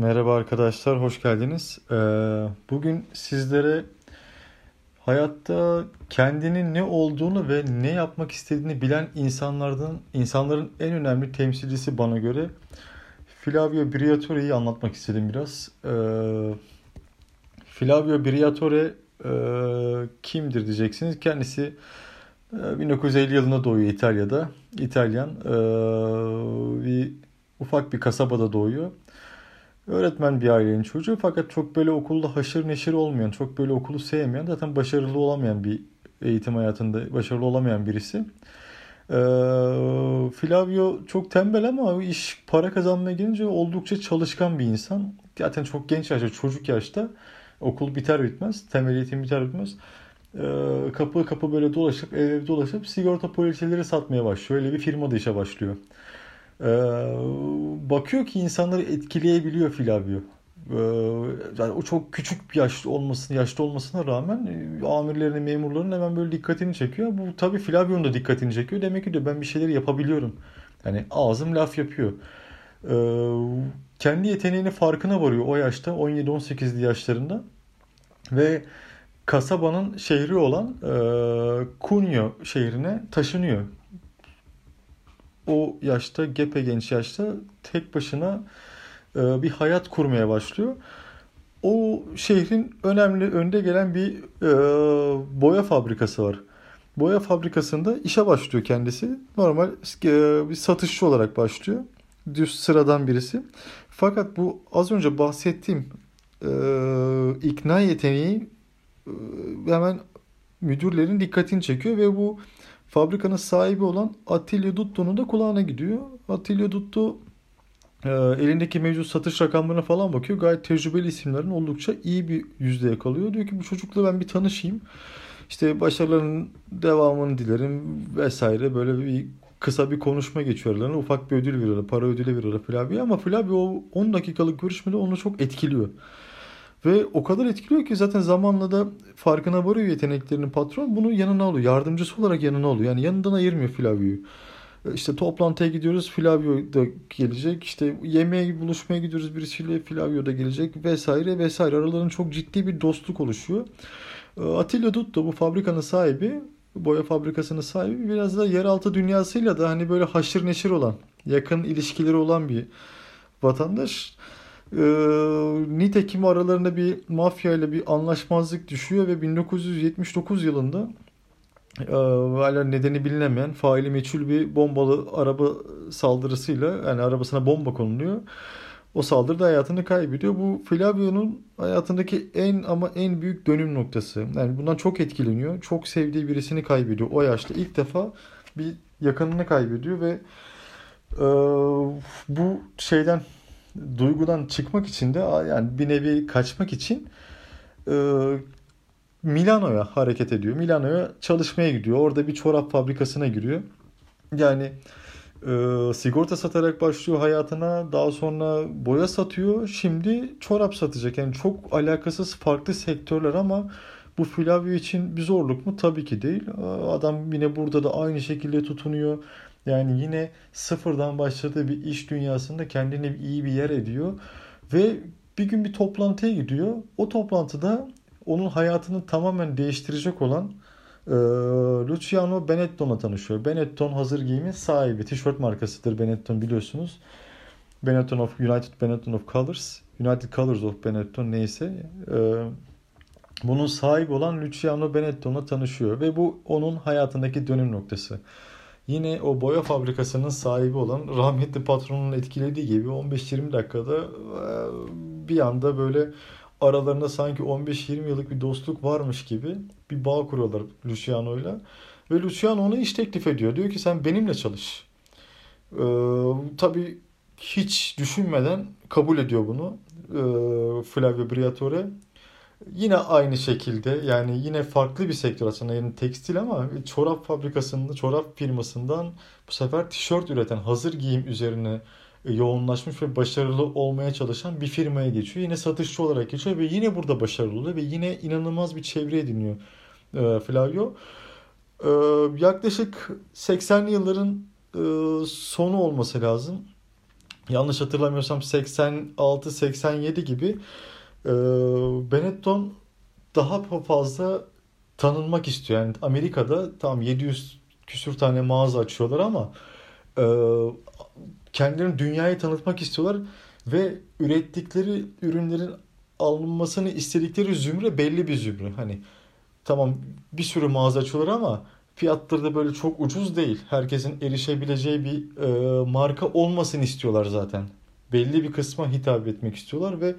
Merhaba arkadaşlar, hoş geldiniz. Ee, bugün sizlere hayatta kendinin ne olduğunu ve ne yapmak istediğini bilen insanlardan, insanların en önemli temsilcisi bana göre Flavio Briatore'yi anlatmak istedim biraz. Ee, Flavio Briatore e, kimdir diyeceksiniz. Kendisi 1950 e, yılında doğuyor İtalya'da. İtalyan. E, bir ufak bir kasabada doğuyor. Öğretmen bir ailenin çocuğu fakat çok böyle okulda haşır neşir olmayan, çok böyle okulu sevmeyen, zaten başarılı olamayan bir eğitim hayatında başarılı olamayan birisi. Ee, Flavio çok tembel ama iş para kazanmaya gelince oldukça çalışkan bir insan. Zaten çok genç yaşta, çocuk yaşta okul biter bitmez, temel eğitim biter bitmez. Ee, kapı kapı böyle dolaşıp, ev ev dolaşıp sigorta poliçeleri satmaya başlıyor. Öyle bir firmada işe başlıyor. Ee, bakıyor ki insanları etkileyebiliyor Flavio. Ee, yani o çok küçük bir yaşlı olmasına, yaşlı olmasına rağmen e, amirlerinin, memurların hemen böyle dikkatini çekiyor. Bu tabii Flavio'nun da dikkatini çekiyor. Demek ki diyor ben bir şeyleri yapabiliyorum. Yani ağzım laf yapıyor. Ee, kendi yeteneğinin farkına varıyor o yaşta 17-18 yaşlarında. Ve kasabanın şehri olan e, Cuneo şehrine taşınıyor o yaşta, gepe genç yaşta tek başına e, bir hayat kurmaya başlıyor. O şehrin önemli önde gelen bir e, boya fabrikası var. Boya fabrikasında işe başlıyor kendisi. Normal e, bir satışçı olarak başlıyor. Düz sıradan birisi. Fakat bu az önce bahsettiğim e, ikna yeteneği e, hemen müdürlerin dikkatini çekiyor ve bu fabrikanın sahibi olan Attilio Dutto'nun da kulağına gidiyor. Attilio Dutto e, elindeki mevcut satış rakamlarına falan bakıyor. Gayet tecrübeli isimlerin oldukça iyi bir yüzde yakalıyor. Diyor ki bu çocukla ben bir tanışayım. İşte başarılarının devamını dilerim vesaire böyle bir kısa bir konuşma geçiyor aralarında. Ufak bir ödül veriyorlar. Para ödülü veriyorlar Flavio ama Flavio o 10 dakikalık görüşmede onu çok etkiliyor. Ve o kadar etkiliyor ki zaten zamanla da farkına varıyor yeteneklerinin patron. Bunu yanına alıyor. Yardımcısı olarak yanına alıyor. Yani yanından ayırmıyor Flavio'yu. E, işte toplantıya gidiyoruz Flavio da gelecek. İşte yemeğe buluşmaya gidiyoruz birisiyle Flavio da gelecek vesaire vesaire. Aralarında çok ciddi bir dostluk oluşuyor. E, Atilla Dutto bu fabrikanın sahibi boya fabrikasının sahibi biraz da yeraltı dünyasıyla da hani böyle haşır neşir olan yakın ilişkileri olan bir vatandaş. E, nitekim aralarında bir mafya ile bir anlaşmazlık düşüyor ve 1979 yılında e, hala nedeni bilinemeyen faili meçhul bir bombalı araba saldırısıyla yani arabasına bomba konuluyor. O saldırıda hayatını kaybediyor. Bu Flavio'nun hayatındaki en ama en büyük dönüm noktası. Yani bundan çok etkileniyor. Çok sevdiği birisini kaybediyor. O yaşta ilk defa bir yakınını kaybediyor ve e, bu şeyden duygudan çıkmak için de yani bir nevi kaçmak için e, Milano'ya hareket ediyor. Milano'ya çalışmaya gidiyor. Orada bir çorap fabrikasına giriyor. Yani e, sigorta satarak başlıyor hayatına. Daha sonra boya satıyor. Şimdi çorap satacak. Yani çok alakasız farklı sektörler ama bu Flavio için bir zorluk mu? Tabii ki değil. Adam yine burada da aynı şekilde tutunuyor. Yani yine sıfırdan başladığı bir iş dünyasında kendine iyi bir yer ediyor. Ve bir gün bir toplantıya gidiyor. O toplantıda onun hayatını tamamen değiştirecek olan e, Luciano Benetton'la tanışıyor. Benetton hazır giyimin sahibi. Tişört markasıdır Benetton biliyorsunuz. Benetton of United Benetton of Colors. United Colors of Benetton neyse. E, bunun sahibi olan Luciano Benetton'la tanışıyor. Ve bu onun hayatındaki dönüm noktası yine o boya fabrikasının sahibi olan rahmetli patronun etkilediği gibi 15-20 dakikada bir anda böyle aralarında sanki 15-20 yıllık bir dostluk varmış gibi bir bağ kuruyorlar Luciano ile. Ve Luciano ona iş teklif ediyor. Diyor ki sen benimle çalış. Ee, tabii hiç düşünmeden kabul ediyor bunu. Ee, Flavio Briatore. Yine aynı şekilde yani yine farklı bir sektör aslında yani tekstil ama çorap fabrikasında, çorap firmasından bu sefer tişört üreten hazır giyim üzerine e, yoğunlaşmış ve başarılı olmaya çalışan bir firmaya geçiyor. Yine satışçı olarak geçiyor ve yine burada başarılı oluyor ve yine inanılmaz bir çevre ediniyor e, Flavio. E, yaklaşık 80'li yılların e, sonu olması lazım. yanlış hatırlamıyorsam 86-87 gibi e, Benetton daha fazla tanınmak istiyor. Yani Amerika'da tam 700 küsür tane mağaza açıyorlar ama e, kendilerini dünyaya tanıtmak istiyorlar ve ürettikleri ürünlerin alınmasını istedikleri zümre belli bir zümre. Hani tamam bir sürü mağaza açıyorlar ama fiyatları da böyle çok ucuz değil. Herkesin erişebileceği bir e, marka olmasını istiyorlar zaten. Belli bir kısma hitap etmek istiyorlar ve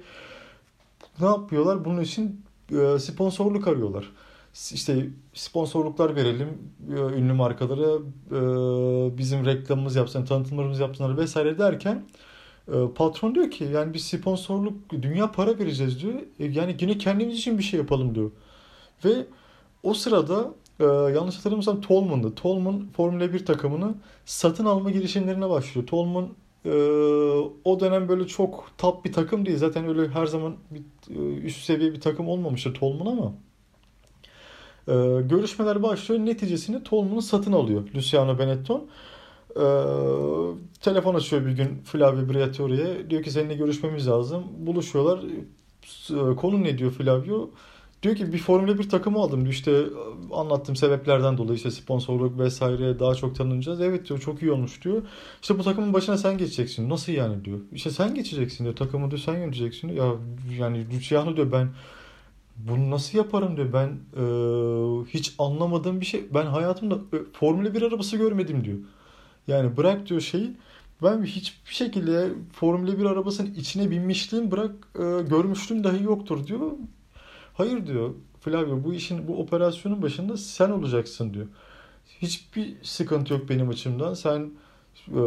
ne yapıyorlar? Bunun için e, sponsorluk arıyorlar. İşte sponsorluklar verelim e, ünlü markalara e, bizim reklamımız yapsın, tanıtımlarımız yapsınlar vesaire derken patron diyor ki yani bir sponsorluk dünya para vereceğiz diyor. Yani yine kendimiz için bir şey yapalım diyor. Ve o sırada e, yanlış hatırlamıyorsam Tolman'dı. Tolman Formula 1 takımını satın alma girişimlerine başlıyor. Tolman e, o dönem böyle çok top bir takım değil. Zaten öyle her zaman bir, e, üst seviye bir takım olmamıştı Tolman ama e, görüşmeler başlıyor. Neticesinde Tolman'ı satın alıyor Luciano Benetton. E, telefon açıyor bir gün Flavio Briatore'ye. Diyor ki seninle görüşmemiz lazım. Buluşuyorlar. E, konu ne diyor Flavio? Diyor ki bir Formula 1 takımı aldım diyor. İşte anlattığım sebeplerden dolayı işte sponsorluk vesaire daha çok tanınacağız. Evet diyor çok iyi olmuş diyor. İşte bu takımın başına sen geçeceksin. Nasıl yani diyor. İşte sen geçeceksin diyor. Takımı diyor sen yöneteceksin diyor. Ya yani Luciano diyor ben bunu nasıl yaparım diyor. Ben e, hiç anlamadığım bir şey. Ben hayatımda Formula 1 arabası görmedim diyor. Yani bırak diyor şeyi. Ben hiçbir şekilde Formula 1 arabasının içine binmişliğim bırak e, görmüşlüğüm dahi yoktur diyor. Hayır diyor Flavio bu işin bu operasyonun başında sen olacaksın diyor. Hiçbir sıkıntı yok benim açımdan. Sen e,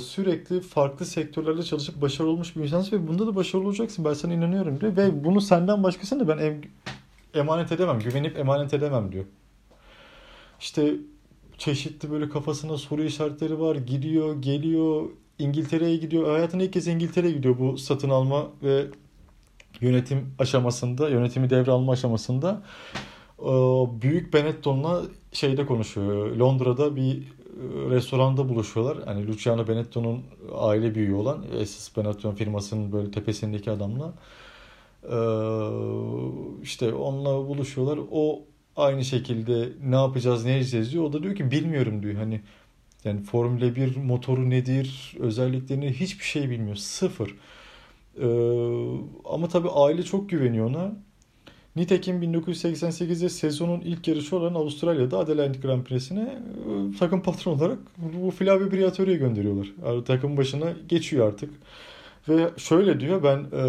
sürekli farklı sektörlerde çalışıp başarılı olmuş bir insansın ve bunda da başarılı olacaksın. Ben sana inanıyorum diyor. Ve bunu senden başkasına ben em, emanet edemem. Güvenip emanet edemem diyor. İşte çeşitli böyle kafasında soru işaretleri var. Gidiyor, geliyor. İngiltere'ye gidiyor. Hayatında ilk kez İngiltere'ye gidiyor bu satın alma ve yönetim aşamasında, yönetimi devralma aşamasında e, Büyük Benetton'la şeyde konuşuyor. Londra'da bir e, restoranda buluşuyorlar. Hani Luciano Benetton'un aile büyüğü olan Esas Benetton firmasının böyle tepesindeki adamla e, işte onunla buluşuyorlar. O aynı şekilde ne yapacağız, ne edeceğiz diyor. O da diyor ki bilmiyorum diyor. Hani yani Formula 1 motoru nedir, özelliklerini hiçbir şey bilmiyor. Sıfır. Ee, ama tabii aile çok güveniyor ona. Nitekim 1988'de sezonun ilk yarışı olan Avustralya'da Adelaide Grand Prix'sine e, takım patron olarak bu Flavio Briatore'yi gönderiyorlar. Yani takım başına geçiyor artık. Ve şöyle diyor ben e,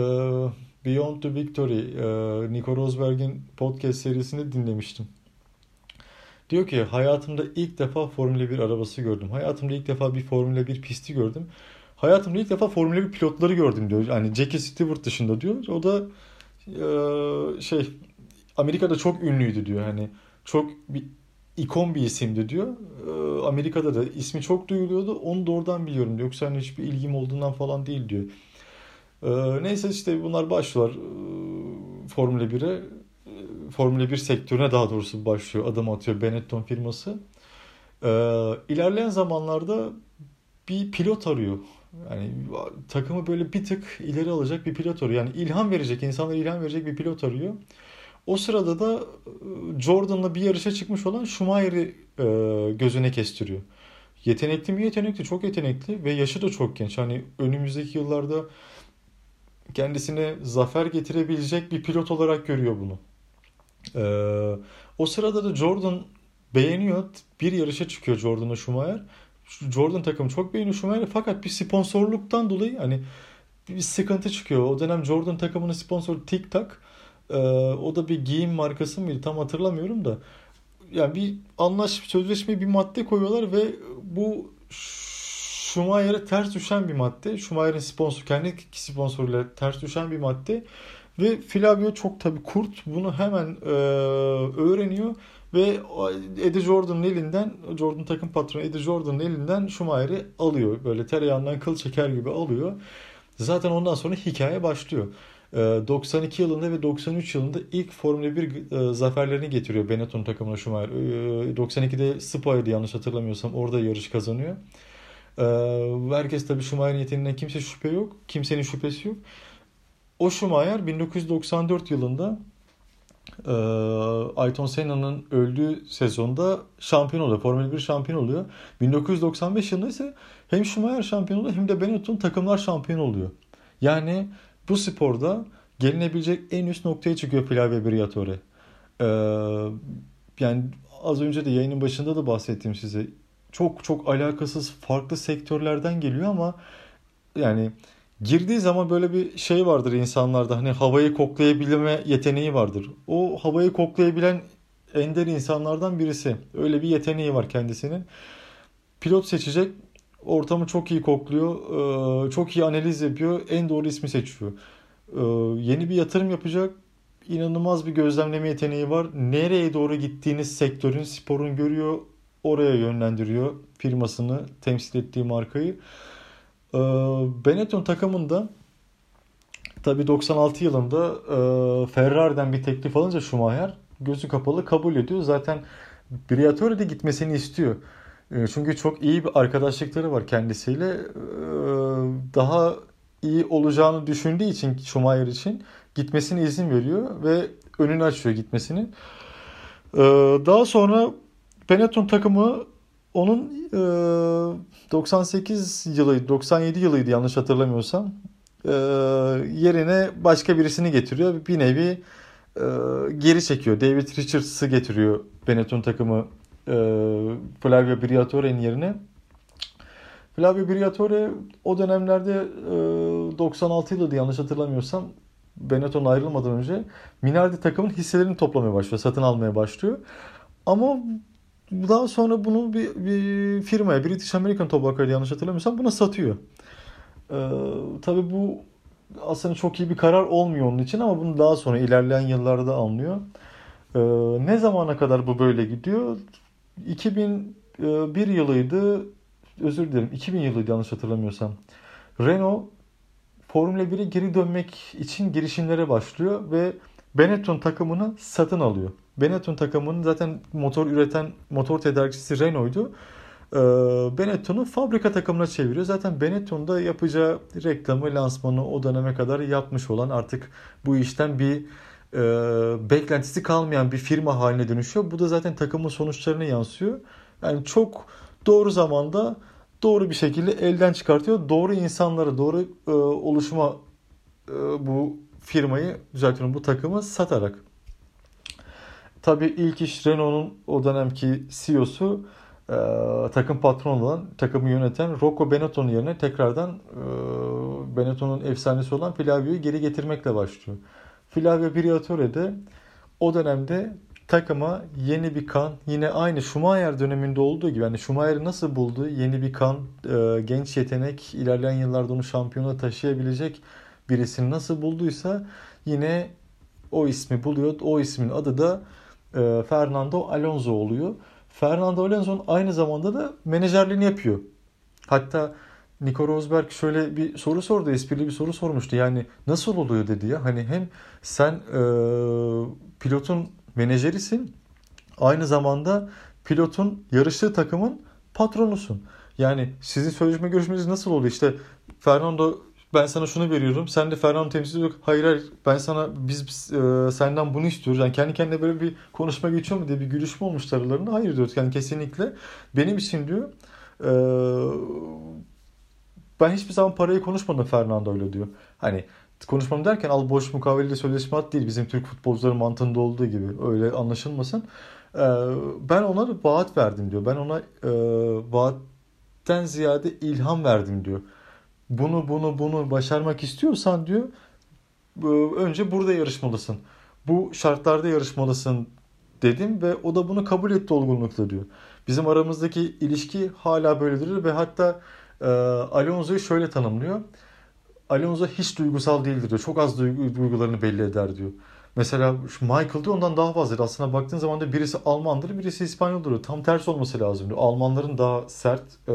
Beyond the Victory e, Nico Rosberg'in podcast serisini dinlemiştim. Diyor ki hayatımda ilk defa Formula 1 arabası gördüm. Hayatımda ilk defa bir Formula 1 pisti gördüm. Hayatımda ilk defa Formula 1 pilotları gördüm diyor. Yani Jackie Stewart dışında diyor. O da e, şey Amerika'da çok ünlüydü diyor. Hani çok bir ikon bir isimdi diyor. E, Amerika'da da ismi çok duyuluyordu. Onu da oradan biliyorum diyor. Yoksa hani hiçbir ilgim olduğundan falan değil diyor. E, neyse işte bunlar başlıyorlar e, Formula 1'e. Formula 1 sektörüne daha doğrusu başlıyor. Adım atıyor Benetton firması. E, ilerleyen zamanlarda bir pilot arıyor. Yani takımı böyle bir tık ileri alacak bir pilot arıyor. Yani ilham verecek, insanlara ilham verecek bir pilot arıyor. O sırada da Jordan'la bir yarışa çıkmış olan Schumacher'i gözüne kestiriyor. Yetenekli mi? Yetenekli. Çok yetenekli ve yaşı da çok genç. Hani önümüzdeki yıllarda kendisine zafer getirebilecek bir pilot olarak görüyor bunu. Ee, o sırada da Jordan beğeniyor. Bir yarışa çıkıyor Jordan'a Schumacher. Jordan takımı çok beğeniyor Schumacher'i fakat bir sponsorluktan dolayı hani bir sıkıntı çıkıyor. O dönem Jordan takımının sponsoru Tic Tac. Ee, o da bir giyim markası mıydı tam hatırlamıyorum da. Yani bir anlaş sözleşme bir madde koyuyorlar ve bu Schumacher'e ters düşen bir madde. Schumacher'in sponsor kendi sponsoruyla ters düşen bir madde. Ve Flavio çok tabii kurt. Bunu hemen e, öğreniyor ve Eddie Jordan'ın elinden, Jordan takım patronu Eddie Jordan'ın elinden Schumacher'i alıyor. Böyle tereyağından kıl çeker gibi alıyor. Zaten ondan sonra hikaye başlıyor. 92 ee, yılında ve 93 yılında ilk Formula 1 e, zaferlerini getiriyor Benetton takımına Schumacher. 92'de ee, Spa'ydı yanlış hatırlamıyorsam orada yarış kazanıyor. Ee, herkes tabii Schumacher'in yeteneğinden kimse şüphe yok. Kimsenin şüphesi yok. O Schumacher 1994 yılında e, Ayrton Senna'nın öldüğü sezonda şampiyon oluyor. Formula 1 şampiyon oluyor. 1995 yılında ise hem Schumacher şampiyon oluyor hem de Benetton takımlar şampiyon oluyor. Yani bu sporda gelinebilecek en üst noktaya çıkıyor Flavio Briatore. Ee, yani az önce de yayının başında da bahsettim size. Çok çok alakasız farklı sektörlerden geliyor ama yani girdiği zaman böyle bir şey vardır insanlarda hani havayı koklayabilme yeteneği vardır. O havayı koklayabilen ender insanlardan birisi. Öyle bir yeteneği var kendisinin. Pilot seçecek ortamı çok iyi kokluyor, çok iyi analiz yapıyor, en doğru ismi seçiyor. Yeni bir yatırım yapacak, inanılmaz bir gözlemleme yeteneği var. Nereye doğru gittiğini sektörün, sporun görüyor, oraya yönlendiriyor firmasını, temsil ettiği markayı. E, Benetton takımında tabii 96 yılında Ferrari'den bir teklif alınca Schumacher gözü kapalı kabul ediyor. Zaten Briatore de gitmesini istiyor. Ee, çünkü çok iyi bir arkadaşlıkları var kendisiyle. Ee, daha iyi olacağını düşündüğü için Schumacher için gitmesine izin veriyor ve önünü açıyor gitmesini. Ee, daha sonra Benetton takımı onun 98 yılıydı, 97 yılıydı yanlış hatırlamıyorsam. Yerine başka birisini getiriyor. Bir nevi geri çekiyor. David Richards'ı getiriyor Benetton takımı e, Flavio Briatore'nin yerine. Flavio Briatore o dönemlerde e, 96 yılıydı yanlış hatırlamıyorsam Benetton ayrılmadan önce Minardi takımın hisselerini toplamaya başlıyor, satın almaya başlıyor. Ama daha sonra bunu bir, bir firmaya, British American Tobacco'ya yanlış hatırlamıyorsam buna satıyor. Ee, tabii bu aslında çok iyi bir karar olmuyor onun için ama bunu daha sonra ilerleyen yıllarda anlıyor. Ee, ne zamana kadar bu böyle gidiyor? 2001 yılıydı. Özür dilerim. 2000 yılıydı yanlış hatırlamıyorsam. Renault Formula 1'e geri dönmek için girişimlere başlıyor ve Benetton takımını satın alıyor. Benetton takımının zaten motor üreten motor tedarikçisi Renault'du. Ee, Benetton'u fabrika takımına çeviriyor. Zaten Benetton'da yapacağı reklamı, lansmanı o döneme kadar yapmış olan artık bu işten bir e, beklentisi kalmayan bir firma haline dönüşüyor. Bu da zaten takımın sonuçlarına yansıyor. Yani çok doğru zamanda doğru bir şekilde elden çıkartıyor. Doğru insanlara, doğru e, oluşuma e, bu firmayı, düzeltiyorum bu takımı satarak. Tabii ilk iş Renault'un o dönemki CEO'su e, takım patronu olan, takımı yöneten Rocco Benetton'un yerine tekrardan e, Benetton'un efsanesi olan Flavio'yu geri getirmekle başlıyor. Flavio Briatore de o dönemde takıma yeni bir kan yine aynı Schumacher döneminde olduğu gibi yani Schumacher'i nasıl buldu yeni bir kan e, genç yetenek ilerleyen yıllarda onu şampiyona taşıyabilecek birisini nasıl bulduysa yine o ismi buluyor. O ismin adı da e, Fernando Alonso oluyor. Fernando Alonso'nun aynı zamanda da menajerliğini yapıyor. Hatta Nico Rosberg şöyle bir soru sordu, esprili bir soru sormuştu. Yani nasıl oluyor dedi ya. Hani hem sen e, pilotun menajerisin, aynı zamanda pilotun yarıştığı takımın patronusun. Yani sizin sözleşme görüşmeniz nasıl oluyor? İşte Fernando ben sana şunu veriyorum. Sen de Fernando temsil ediyor. Hayır hayır ben sana biz, biz e, senden bunu istiyoruz. Yani kendi kendine böyle bir konuşma geçiyor mu diye bir gülüşme olmuş aralarında. Hayır diyor. Yani kesinlikle benim için diyor e, ben hiçbir zaman parayı konuşmadım Fernando öyle diyor. Hani konuşmam derken al boş mukavelede sözleşme at değil bizim Türk futbolcuları mantığında olduğu gibi öyle anlaşılmasın. Ee, ben ona vaat verdim diyor. Ben ona e, vaatten ziyade ilham verdim diyor. Bunu bunu bunu başarmak istiyorsan diyor önce burada yarışmalısın. Bu şartlarda yarışmalısın dedim ve o da bunu kabul etti olgunlukla diyor. Bizim aramızdaki ilişki hala böyledir ve hatta e, Alonso'yu şöyle tanımlıyor. Alonso hiç duygusal değildir diyor. Çok az duygu, duygularını belli eder diyor. Mesela Michael diyor ondan daha fazla. Aslında baktığın zaman da birisi Almandır, birisi İspanyoldur. Tam tersi olması lazım diyor. Almanların daha sert e,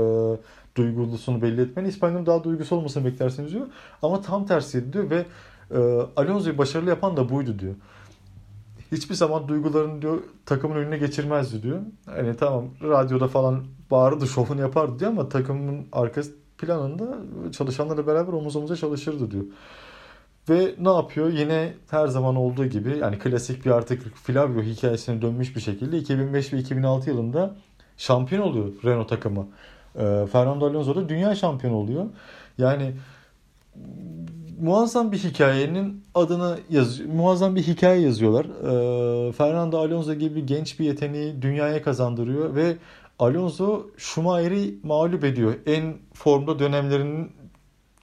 duygusunu belli etmeni, İspanyolların daha duygusal olmasını beklersiniz diyor. Ama tam tersi diyor ve e, Alonso'yu başarılı yapan da buydu diyor. hiçbir zaman duygularını diyor takımın önüne geçirmezdi diyor. Hani tamam radyoda falan bağırdı şovunu yapardı diyor ama takımın arka planında çalışanlarla beraber omuz omuza çalışırdı diyor. Ve ne yapıyor? Yine her zaman olduğu gibi yani klasik bir artık Flavio hikayesine dönmüş bir şekilde 2005 ve 2006 yılında şampiyon oluyor Renault takımı. Ee, Fernando Alonso da dünya şampiyonu oluyor. Yani muazzam bir hikayenin adını yaz muazzam bir hikaye yazıyorlar. Ee, Fernando Alonso gibi genç bir yeteneği dünyaya kazandırıyor ve Alonso Schumacher'i mağlup ediyor. En formda dönemlerinin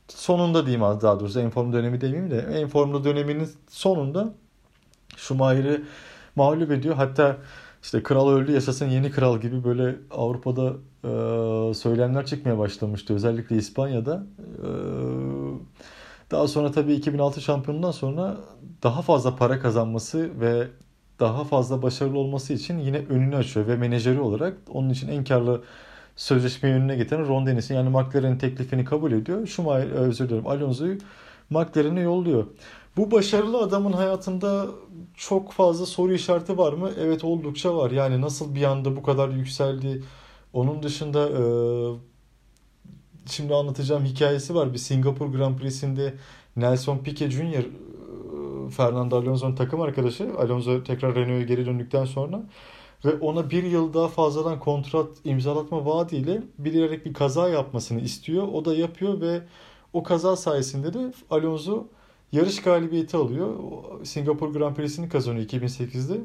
sonunda diyeyim daha doğrusu en formda dönemi demeyeyim de en formda döneminin sonunda Schumacher'i mağlup ediyor. Hatta işte kral öldü yaşasın yeni kral gibi böyle Avrupa'da e, söylemler çıkmaya başlamıştı. Özellikle İspanya'da. E, daha sonra tabii 2006 şampiyonundan sonra daha fazla para kazanması ve daha fazla başarılı olması için yine önünü açıyor ve menajeri olarak onun için en karlı sözleşmeyi önüne getiren Ron Dennis'in yani McLaren'in teklifini kabul ediyor. Schumacher, e, özür dilerim Alonso'yu McLaren'e yolluyor. Bu başarılı adamın hayatında çok fazla soru işareti var mı? Evet oldukça var. Yani nasıl bir anda bu kadar yükseldi? Onun dışında e, şimdi anlatacağım hikayesi var. Bir Singapur Grand Prix'sinde Nelson Piquet Jr. E, Fernando Alonso'nun takım arkadaşı. Alonso tekrar Renault'a geri döndükten sonra ve ona bir yıl daha fazladan kontrat imzalatma vaadiyle bilerek bir kaza yapmasını istiyor. O da yapıyor ve o kaza sayesinde de Alonso yarış galibiyeti alıyor. Singapur Grand Prix'sini kazanıyor 2008'de.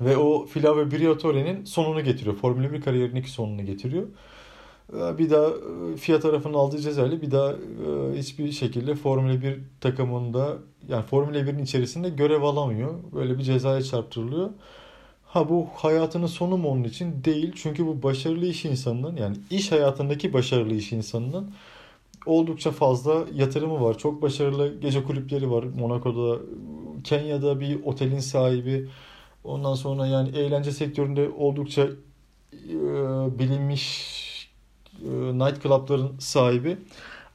Ve o Flavio Briatore'nin sonunu getiriyor. Formula 1 kariyerindeki sonunu getiriyor. Ee, bir daha e, FIA tarafının aldığı cezayla bir daha e, hiçbir şekilde Formula 1 takımında yani Formula 1'in içerisinde görev alamıyor. Böyle bir cezaya çarptırılıyor. Ha bu hayatının sonu mu onun için? Değil. Çünkü bu başarılı iş insanının yani iş hayatındaki başarılı iş insanının oldukça fazla yatırımı var. Çok başarılı gece kulüpleri var. Monaco'da, Kenya'da bir otelin sahibi. Ondan sonra yani eğlence sektöründe oldukça e, bilinmiş e, night club'ların sahibi.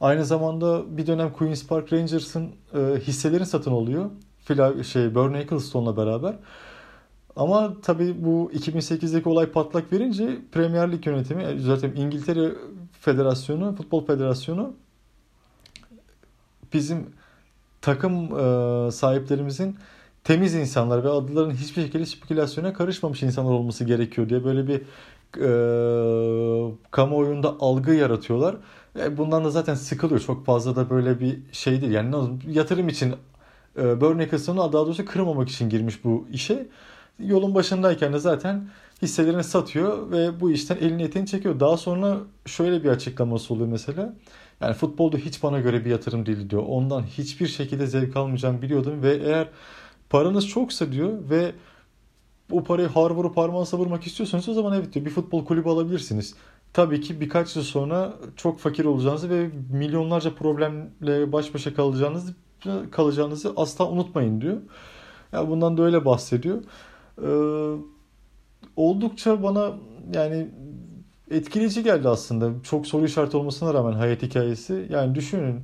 Aynı zamanda bir dönem Queen's Park Rangers'ın e, hisselerini satın alıyor. Fila, şey Bernie Ecclestone'la beraber. Ama tabii bu 2008'deki olay patlak verince Premier Lig yönetimi, zaten İngiltere Federasyonu, Futbol Federasyonu bizim takım e, sahiplerimizin temiz insanlar ve adların hiçbir şekilde spekülasyona karışmamış insanlar olması gerekiyor diye böyle bir e, kamuoyunda algı yaratıyorlar. E, bundan da zaten sıkılıyor. Çok fazla da böyle bir şey değil. Yani yatırım için e, Bernie Eccleston'u daha doğrusu kırmamak için girmiş bu işe yolun başındayken de zaten hisselerini satıyor ve bu işten elini eteğini çekiyor. Daha sonra şöyle bir açıklaması oluyor mesela. Yani futbolda hiç bana göre bir yatırım değil diyor. Ondan hiçbir şekilde zevk almayacağımı biliyordum ve eğer paranız çoksa diyor ve o parayı har vurup parmağı savurmak istiyorsanız o zaman evet diyor bir futbol kulübü alabilirsiniz. Tabii ki birkaç yıl sonra çok fakir olacağınızı ve milyonlarca problemle baş başa kalacağınızı kalacağınızı asla unutmayın diyor. Ya yani bundan da öyle bahsediyor. Ee, oldukça bana yani etkileyici geldi aslında. Çok soru işareti olmasına rağmen hayat hikayesi. Yani düşünün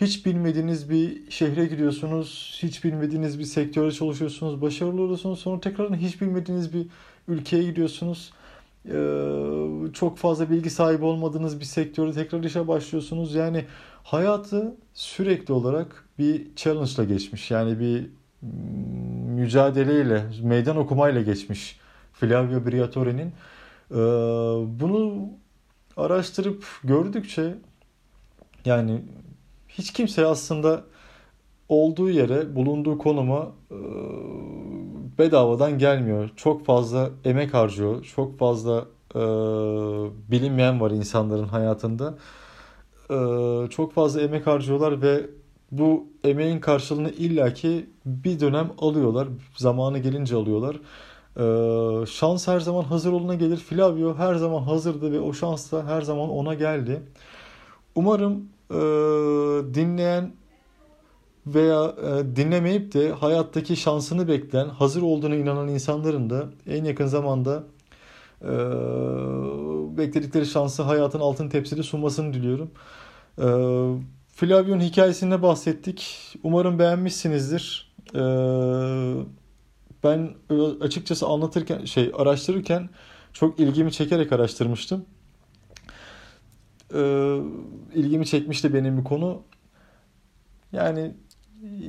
hiç bilmediğiniz bir şehre gidiyorsunuz, hiç bilmediğiniz bir sektörde çalışıyorsunuz, başarılı oluyorsunuz. Sonra tekrar hiç bilmediğiniz bir ülkeye gidiyorsunuz. Ee, çok fazla bilgi sahibi olmadığınız bir sektörde tekrar işe başlıyorsunuz. Yani hayatı sürekli olarak bir challenge ile geçmiş. Yani bir mücadeleyle, meydan okumayla geçmiş Flavio Briatore'nin. Ee, bunu araştırıp gördükçe yani hiç kimse aslında olduğu yere, bulunduğu konuma e, bedavadan gelmiyor. Çok fazla emek harcıyor. Çok fazla e, bilinmeyen var insanların hayatında. E, çok fazla emek harcıyorlar ve bu emeğin karşılığını illaki bir dönem alıyorlar. Zamanı gelince alıyorlar. Ee, şans her zaman hazır oluna gelir. Flavio her zaman hazırdı ve o şans da her zaman ona geldi. Umarım e, dinleyen veya e, dinlemeyip de hayattaki şansını bekleyen, hazır olduğuna inanan insanların da en yakın zamanda e, bekledikleri şansı hayatın altın tepside sunmasını diliyorum. E, Flavio'nun hikayesinde bahsettik. Umarım beğenmişsinizdir. Ee, ben açıkçası anlatırken şey araştırırken çok ilgimi çekerek araştırmıştım. Ee, ilgimi çekmişti benim bir konu. Yani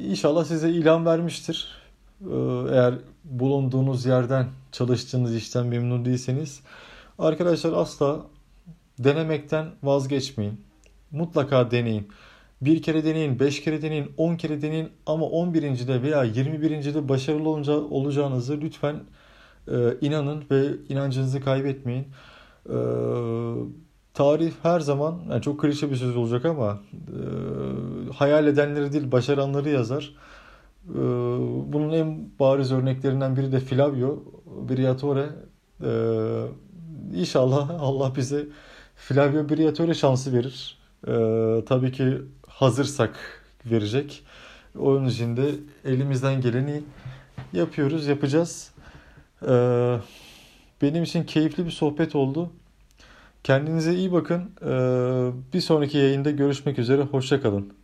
inşallah size ilham vermiştir. Ee, eğer bulunduğunuz yerden, çalıştığınız işten memnun değilseniz arkadaşlar asla denemekten vazgeçmeyin. Mutlaka deneyin. Bir kere deneyin, beş kere deneyin, on kere deneyin ama on birincide veya yirmi birincide başarılı olunca, olacağınızı lütfen e, inanın ve inancınızı kaybetmeyin. E, tarih her zaman, yani çok klişe bir söz olacak ama e, hayal edenleri değil başaranları yazar. E, bunun en bariz örneklerinden biri de Flavio Briatore. E, inşallah Allah bize Flavio Briatore şansı verir. E, tabii ki hazırsak verecek. Onun için de elimizden geleni yapıyoruz, yapacağız. Ee, benim için keyifli bir sohbet oldu. Kendinize iyi bakın. Ee, bir sonraki yayında görüşmek üzere. Hoşçakalın.